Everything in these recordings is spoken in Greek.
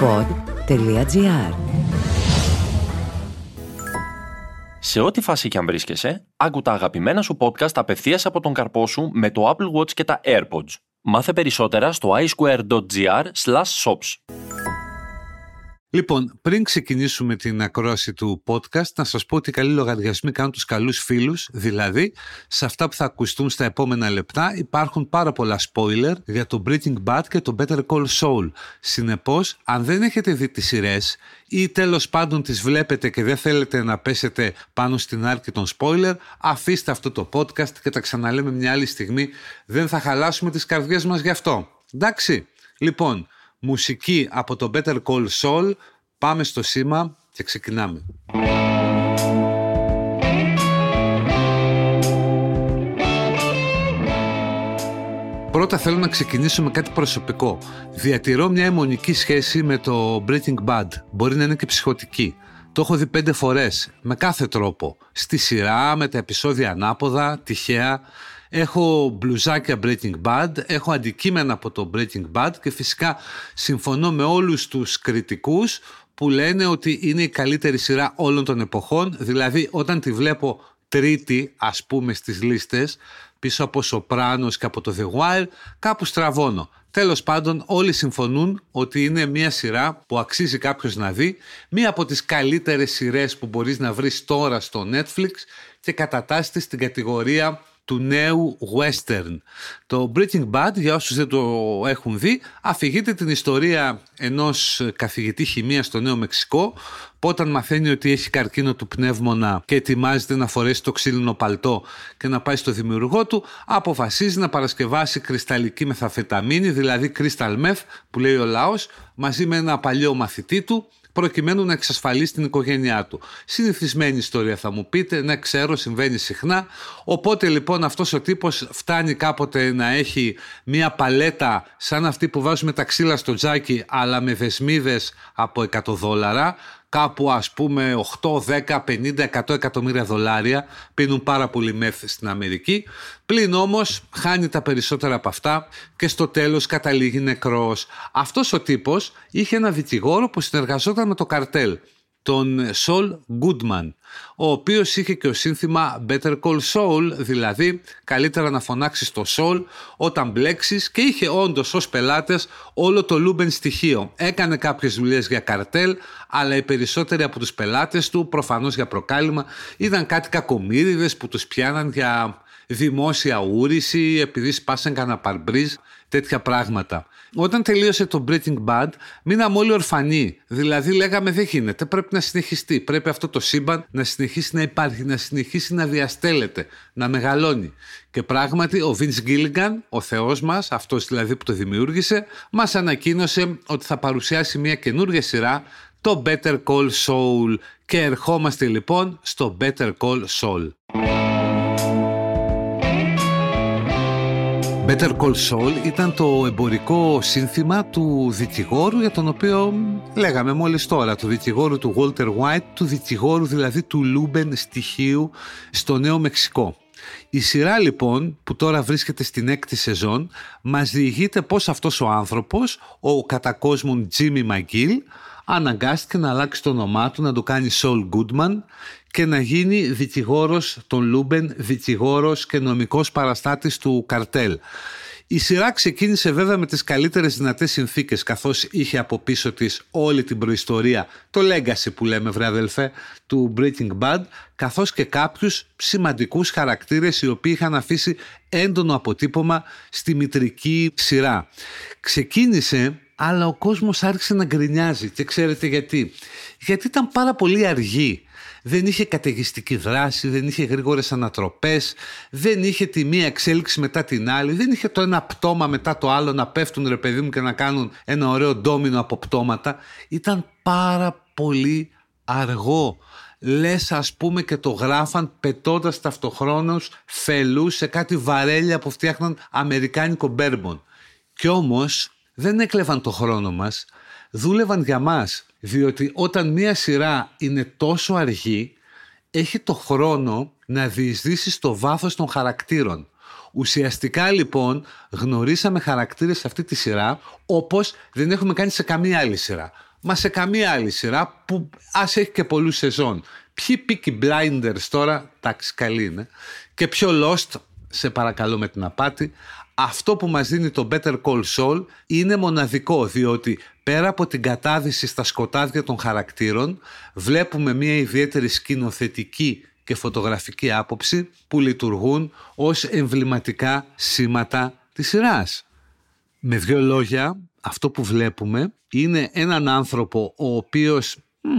pod.gr Σε ό,τι φάση και αν βρίσκεσαι, άκου τα αγαπημένα σου podcast απευθείας από τον καρπό σου με το Apple Watch και τα AirPods. Μάθε περισσότερα στο iSquare.gr shops. Λοιπόν, πριν ξεκινήσουμε την ακρόαση του podcast, να σας πω ότι οι καλοί λογαριασμοί κάνουν τους καλούς φίλους, δηλαδή σε αυτά που θα ακουστούν στα επόμενα λεπτά υπάρχουν πάρα πολλά spoiler για το Breaking Bad και το Better Call Saul. Συνεπώς, αν δεν έχετε δει τις σειρές ή τέλος πάντων τις βλέπετε και δεν θέλετε να πέσετε πάνω στην άρκη των spoiler, αφήστε αυτό το podcast και τα ξαναλέμε μια άλλη στιγμή. Δεν θα χαλάσουμε τις καρδιές μας γι' αυτό. Εντάξει, λοιπόν, μουσική από το Better Call Saul. Πάμε στο σήμα και ξεκινάμε. Πρώτα θέλω να ξεκινήσω με κάτι προσωπικό. Διατηρώ μια αιμονική σχέση με το Breaking Bad. Μπορεί να είναι και ψυχοτική. Το έχω δει πέντε φορές, με κάθε τρόπο. Στη σειρά, με τα επεισόδια ανάποδα, τυχαία. Έχω μπλουζάκια Breaking Bad, έχω αντικείμενα από το Breaking Bad και φυσικά συμφωνώ με όλους τους κριτικούς που λένε ότι είναι η καλύτερη σειρά όλων των εποχών, δηλαδή όταν τη βλέπω τρίτη ας πούμε στις λίστες πίσω από Σοπράνος και από το The Wire κάπου στραβώνω. Τέλος πάντων όλοι συμφωνούν ότι είναι μια σειρά που αξίζει κάποιος να δει, μία από τις καλύτερες σειρές που μπορείς να βρεις τώρα στο Netflix και κατατάσσεται στην κατηγορία του νέου western. Το Breaking Bad, για όσους δεν το έχουν δει, αφηγείται την ιστορία ενός καθηγητή χημίας στο Νέο Μεξικό, που όταν μαθαίνει ότι έχει καρκίνο του πνεύμονα και ετοιμάζεται να φορέσει το ξύλινο παλτό και να πάει στο δημιουργό του, αποφασίζει να παρασκευάσει κρυσταλλική μεθαφεταμίνη, δηλαδή crystal meth, που λέει ο λαός, μαζί με ένα παλιό μαθητή του, προκειμένου να εξασφαλίσει την οικογένειά του. Συνηθισμένη ιστορία θα μου πείτε, ναι ξέρω συμβαίνει συχνά, οπότε λοιπόν αυτός ο τύπος φτάνει κάποτε να έχει μια παλέτα σαν αυτή που βάζουμε τα ξύλα στο τζάκι αλλά με δεσμίδες από 100 δόλαρα, κάπου ας πούμε 8, 10, 50, 100 εκατομμύρια δολάρια πίνουν πάρα πολύ μεθ στην Αμερική πλην όμως χάνει τα περισσότερα από αυτά και στο τέλος καταλήγει νεκρός. Αυτός ο τύπος είχε ένα δικηγόρο που συνεργαζόταν με το καρτέλ τον Σολ Goodman, ο οποίος είχε και ο σύνθημα Better Call Saul, δηλαδή καλύτερα να φωνάξεις το Soul όταν μπλέξεις και είχε όντως ως πελάτες όλο το λούμπεν στοιχείο. Έκανε κάποιες δουλειές για καρτέλ, αλλά οι περισσότεροι από τους πελάτες του, προφανώς για προκάλυμμα, ήταν κάτι κακομύριδες που τους πιάναν για δημόσια ούρηση, επειδή σπάσαν κανένα παρμπρίζ, τέτοια πράγματα. Όταν τελείωσε το Breaking Bad, μείναμε όλοι ορφανοί. Δηλαδή, λέγαμε δεν γίνεται, πρέπει να συνεχιστεί. Πρέπει αυτό το σύμπαν να συνεχίσει να υπάρχει, να συνεχίσει να διαστέλλεται, να μεγαλώνει. Και πράγματι, ο Vince Gilligan, ο θεός μας, αυτός δηλαδή που το δημιούργησε, μας ανακοίνωσε ότι θα παρουσιάσει μια καινούργια σειρά, το Better Call Saul. Και ερχόμαστε λοιπόν στο Better Call Saul. Better Call Saul ήταν το εμπορικό σύνθημα του δικηγόρου για τον οποίο λέγαμε μόλις τώρα, του δικηγόρου του Walter White, του δικηγόρου δηλαδή του λούμπεν στοιχείου στο Νέο Μεξικό. Η σειρά λοιπόν που τώρα βρίσκεται στην έκτη σεζόν μας διηγείται πώς αυτός ο άνθρωπος, ο κατά κόσμον Jimmy McGill, αναγκάστηκε να αλλάξει το όνομά του, να το κάνει Saul Goodman και να γίνει δικηγόρος των λούμπεν, δικηγόρος και νομικός παραστάτης του καρτέλ. Η σειρά ξεκίνησε βέβαια με τις καλύτερες δυνατές συνθήκες καθώς είχε από πίσω της όλη την προϊστορία, το legacy που λέμε βρε αδελφέ, του Breaking Bad καθώς και κάποιους σημαντικούς χαρακτήρες οι οποίοι είχαν αφήσει έντονο αποτύπωμα στη μητρική σειρά. Ξεκίνησε αλλά ο κόσμος άρχισε να γκρινιάζει και ξέρετε γιατί. Γιατί ήταν πάρα πολύ αργή. Δεν είχε καταιγιστική δράση, δεν είχε γρήγορες ανατροπές, δεν είχε τη μία εξέλιξη μετά την άλλη, δεν είχε το ένα πτώμα μετά το άλλο να πέφτουν ρε παιδί μου και να κάνουν ένα ωραίο ντόμινο από πτώματα. Ήταν πάρα πολύ αργό. Λες ας πούμε και το γράφαν πετώντας ταυτοχρόνως φελούς σε κάτι βαρέλια που φτιάχναν αμερικάνικο μπέρμπον. Κι όμως δεν έκλεβαν το χρόνο μας, δούλευαν για μας. Διότι όταν μία σειρά είναι τόσο αργή, έχει το χρόνο να διεισδύσει στο βάθος των χαρακτήρων. Ουσιαστικά λοιπόν γνωρίσαμε χαρακτήρες σε αυτή τη σειρά όπως δεν έχουμε κάνει σε καμία άλλη σειρά. μα σε καμία άλλη σειρά που ας έχει και πολλούς σεζόν. Ποιοι Peaky Blinders τώρα, εντάξει καλή είναι, και ποιο Lost, σε παρακαλώ με την απάτη, αυτό που μας δίνει το Better Call Saul είναι μοναδικό διότι πέρα από την κατάδυση στα σκοτάδια των χαρακτήρων βλέπουμε μια ιδιαίτερη σκηνοθετική και φωτογραφική άποψη που λειτουργούν ως εμβληματικά σήματα της σειράς. Με δύο λόγια, αυτό που βλέπουμε είναι έναν άνθρωπο ο οποίος μ,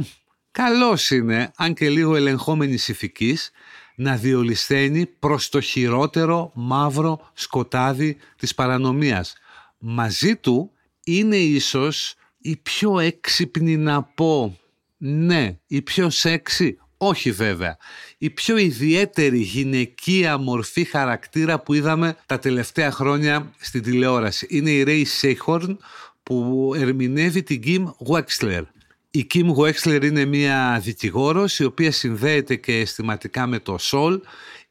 καλός είναι, αν και λίγο ελεγχόμενης ηθικής, να διολυσθένει προς το χειρότερο μαύρο σκοτάδι της παρανομίας. Μαζί του είναι ίσως η πιο έξυπνη να πω, ναι, η πιο σεξy, όχι βέβαια. Η πιο ιδιαίτερη γυναικεία μορφή χαρακτήρα που είδαμε τα τελευταία χρόνια στην τηλεόραση. Είναι η Ray Seyhorn που ερμηνεύει την Kim Wexler. Η Kim Wexler είναι μια δικηγόρος η οποία συνδέεται και αισθηματικά με το Σολ.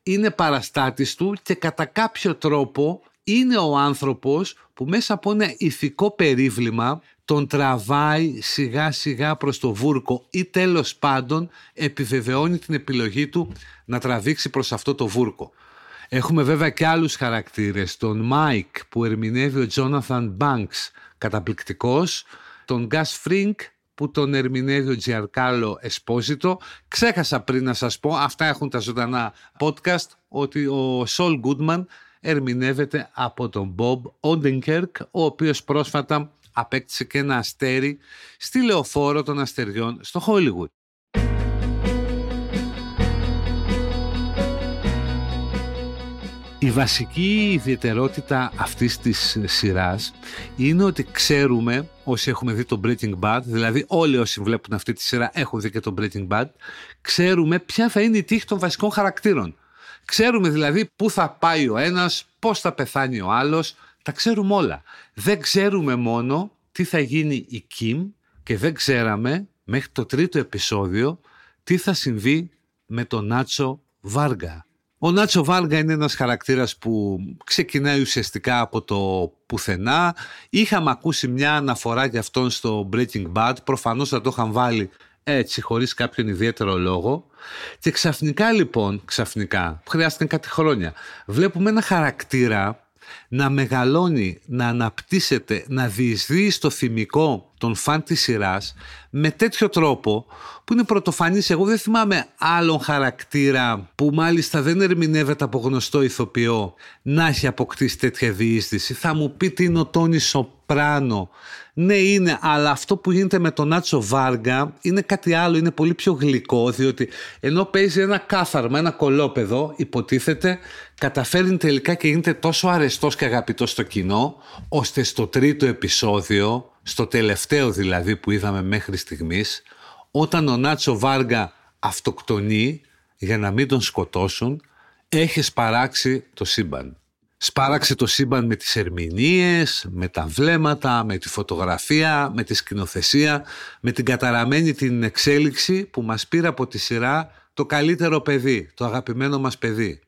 Είναι παραστάτης του και κατά κάποιο τρόπο είναι ο άνθρωπος που μέσα από ένα ηθικό περίβλημα τον τραβάει σιγά σιγά προς το βούρκο ή τέλος πάντων επιβεβαιώνει την επιλογή του να τραβήξει προς αυτό το βούρκο. Έχουμε βέβαια και άλλους χαρακτήρες, τον Μάικ που ερμηνεύει ο Τζόναθαν Μπάνξ, καταπληκτικός, τον Γκας Φρινγκ που τον ερμηνεύει ο Τζιανκάρλο Εσπόζιτο. Ξέχασα πριν να σας πω, αυτά έχουν τα ζωντανά podcast, ότι ο Σολ Γκούντμαν ερμηνεύεται από τον Μπομπ Όντενκερκ, ο οποίος πρόσφατα απέκτησε και ένα αστέρι στη λεωφόρο των αστεριών στο Hollywood. Η βασική ιδιαιτερότητα αυτής της σειράς είναι ότι ξέρουμε όσοι έχουμε δει το Breaking Bad, δηλαδή όλοι όσοι βλέπουν αυτή τη σειρά έχουν δει και το Breaking Bad, ξέρουμε ποια θα είναι η τύχη των βασικών χαρακτήρων. Ξέρουμε δηλαδή πού θα πάει ο ένας, πώς θα πεθάνει ο άλλος, τα ξέρουμε όλα. Δεν ξέρουμε μόνο τι θα γίνει η Kim και δεν ξέραμε μέχρι το τρίτο επεισόδιο τι θα συμβεί με τον Νάτσο Βάργα. Ο Νάτσο Βάργα είναι ένας χαρακτήρας που ξεκινάει ουσιαστικά από το πουθενά. Είχαμε ακούσει μια αναφορά για αυτόν στο Breaking Bad. Προφανώς θα το είχαν βάλει έτσι χωρίς κάποιον ιδιαίτερο λόγο. Και ξαφνικά λοιπόν, ξαφνικά, χρειάστηκαν κάτι χρόνια, βλέπουμε ένα χαρακτήρα να μεγαλώνει, να αναπτύσσεται, να διεισδύει στο θυμικό των φαν της σειράς με τέτοιο τρόπο που είναι πρωτοφανής. Εγώ δεν θυμάμαι άλλον χαρακτήρα που μάλιστα δεν ερμηνεύεται από γνωστό ηθοποιό να έχει αποκτήσει τέτοια διείσδυση. Θα μου πει τι είναι ο Τόνι Σοπράνο. Ναι είναι, αλλά αυτό που γίνεται με τον Νάτσο Βάργα είναι κάτι άλλο, είναι πολύ πιο γλυκό διότι ενώ παίζει ένα κάθαρμα, ένα κολόπεδο υποτίθεται καταφέρνει τελικά και γίνεται τόσο αρεστός και αγαπητός στο κοινό ώστε στο τρίτο επεισόδιο στο τελευταίο δηλαδή που είδαμε μέχρι στιγμής, όταν ο Νάτσο Βάργα αυτοκτονεί για να μην τον σκοτώσουν, έχεις σπαράξει το σύμπαν. Σπάραξε το σύμπαν με τις ερμηνείες, με τα βλέμματα, με τη φωτογραφία, με τη σκηνοθεσία, με την καταραμένη την εξέλιξη που μας πήρε από τη σειρά το καλύτερο παιδί, το αγαπημένο μας παιδί.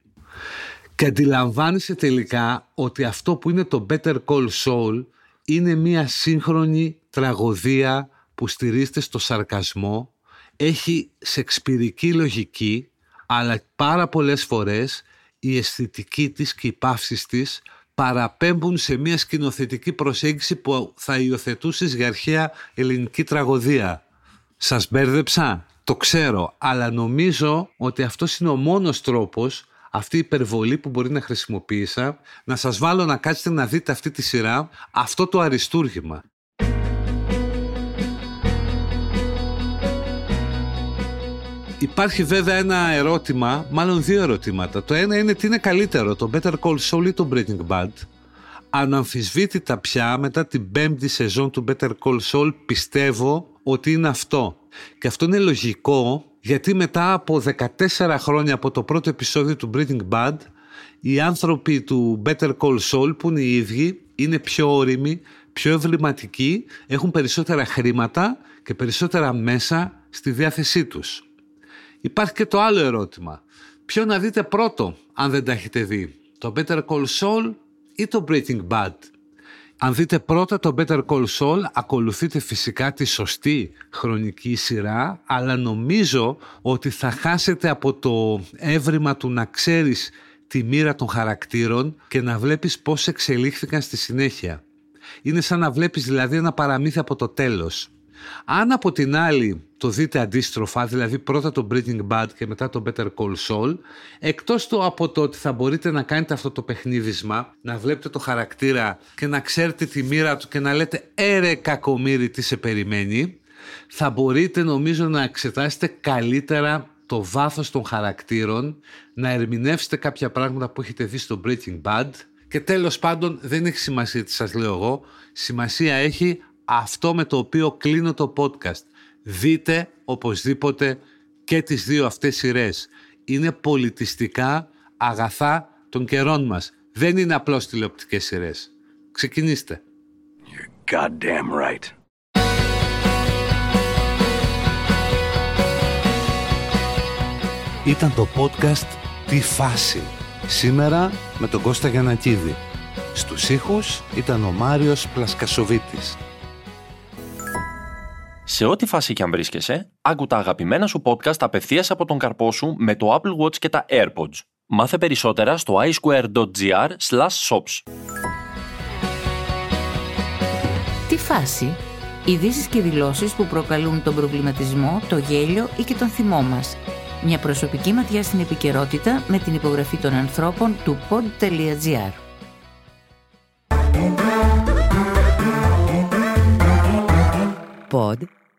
Και αντιλαμβάνεσαι τελικά ότι αυτό που είναι το Better Call Saul είναι μια σύγχρονη τραγωδία που στηρίζεται στο σαρκασμό, έχει σεξπυρική λογική, αλλά πάρα πολλές φορές η αισθητική της και οι παύσεις της παραπέμπουν σε μια σκηνοθετική προσέγγιση που θα υιοθετούσε για αρχαία ελληνική τραγωδία. Σας μπέρδεψα, το ξέρω, αλλά νομίζω ότι αυτός είναι ο μόνος τρόπος αυτή η υπερβολή που μπορεί να χρησιμοποίησα, να σας βάλω να κάτσετε να δείτε αυτή τη σειρά, αυτό το αριστούργημα. Υπάρχει βέβαια ένα ερώτημα, μάλλον δύο ερωτήματα. Το ένα είναι τι είναι καλύτερο, το Better Call Saul ή το Breaking Bad. Αναμφισβήτητα πια μετά την πέμπτη σεζόν του Better Call Saul πιστεύω ότι είναι αυτό. Και αυτό είναι λογικό γιατί μετά από 14 χρόνια από το πρώτο επεισόδιο του Breaking Bad οι άνθρωποι του Better Call Saul που είναι οι ίδιοι είναι πιο όριμοι, πιο ευληματικοί, έχουν περισσότερα χρήματα και περισσότερα μέσα στη διάθεσή τους. Υπάρχει και το άλλο ερώτημα. Ποιο να δείτε πρώτο αν δεν τα έχετε δει, το Better Call Saul ή το Breaking Bad; Αν δείτε πρώτα το Better Call Saul, ακολουθείτε φυσικά τη σωστή χρονική σειρά, αλλά νομίζω ότι θα χάσετε από το έβριμα του να ξέρεις τη μοίρα των χαρακτήρων και να βλέπεις πώς εξελίχθηκαν στη συνέχεια. Είναι σαν να βλέπεις δηλαδή ένα παραμύθι από το τέλος. Αν από την άλλη το δείτε αντίστροφα, δηλαδή πρώτα το Breaking Bad και μετά το Better Call Saul, εκτός το από το ότι θα μπορείτε να κάνετε αυτό το παιχνίδισμα, να βλέπετε το χαρακτήρα και να ξέρετε τη μοίρα του και να λέτε «Έρε κακομύρι τι σε περιμένει», θα μπορείτε νομίζω να εξετάσετε καλύτερα το βάθος των χαρακτήρων, να ερμηνεύσετε κάποια πράγματα που έχετε δει στο Breaking Bad και τέλος πάντων δεν έχει σημασία τι σας λέω εγώ, σημασία έχει αυτό με το οποίο κλείνω το podcast. Δείτε οπωσδήποτε και τις δύο αυτές σειρές. Είναι πολιτιστικά αγαθά των καιρών μας. Δεν είναι απλώς τηλεοπτικές σειρές. Ξεκινήστε. You're goddamn right. Ήταν το podcast «Τι φάση» σήμερα με τον Κώστα Γιανακίδη. Στους ήχους ήταν ο Μάριος Πλασκασοβίτης. Σε ό,τι φάση και αν βρίσκεσαι, άκου τα αγαπημένα σου podcast απευθείας από τον καρπό σου με το Apple Watch και τα AirPods. Μάθε περισσότερα στο iSquare.gr shops. Τι φάση; Ειδήσεις και δηλώσεις που προκαλούν τον προβληματισμό, το γέλιο ή και τον θυμό μας. Μια προσωπική ματιά στην επικαιρότητα με την υπογραφή των ανθρώπων του pod.gr.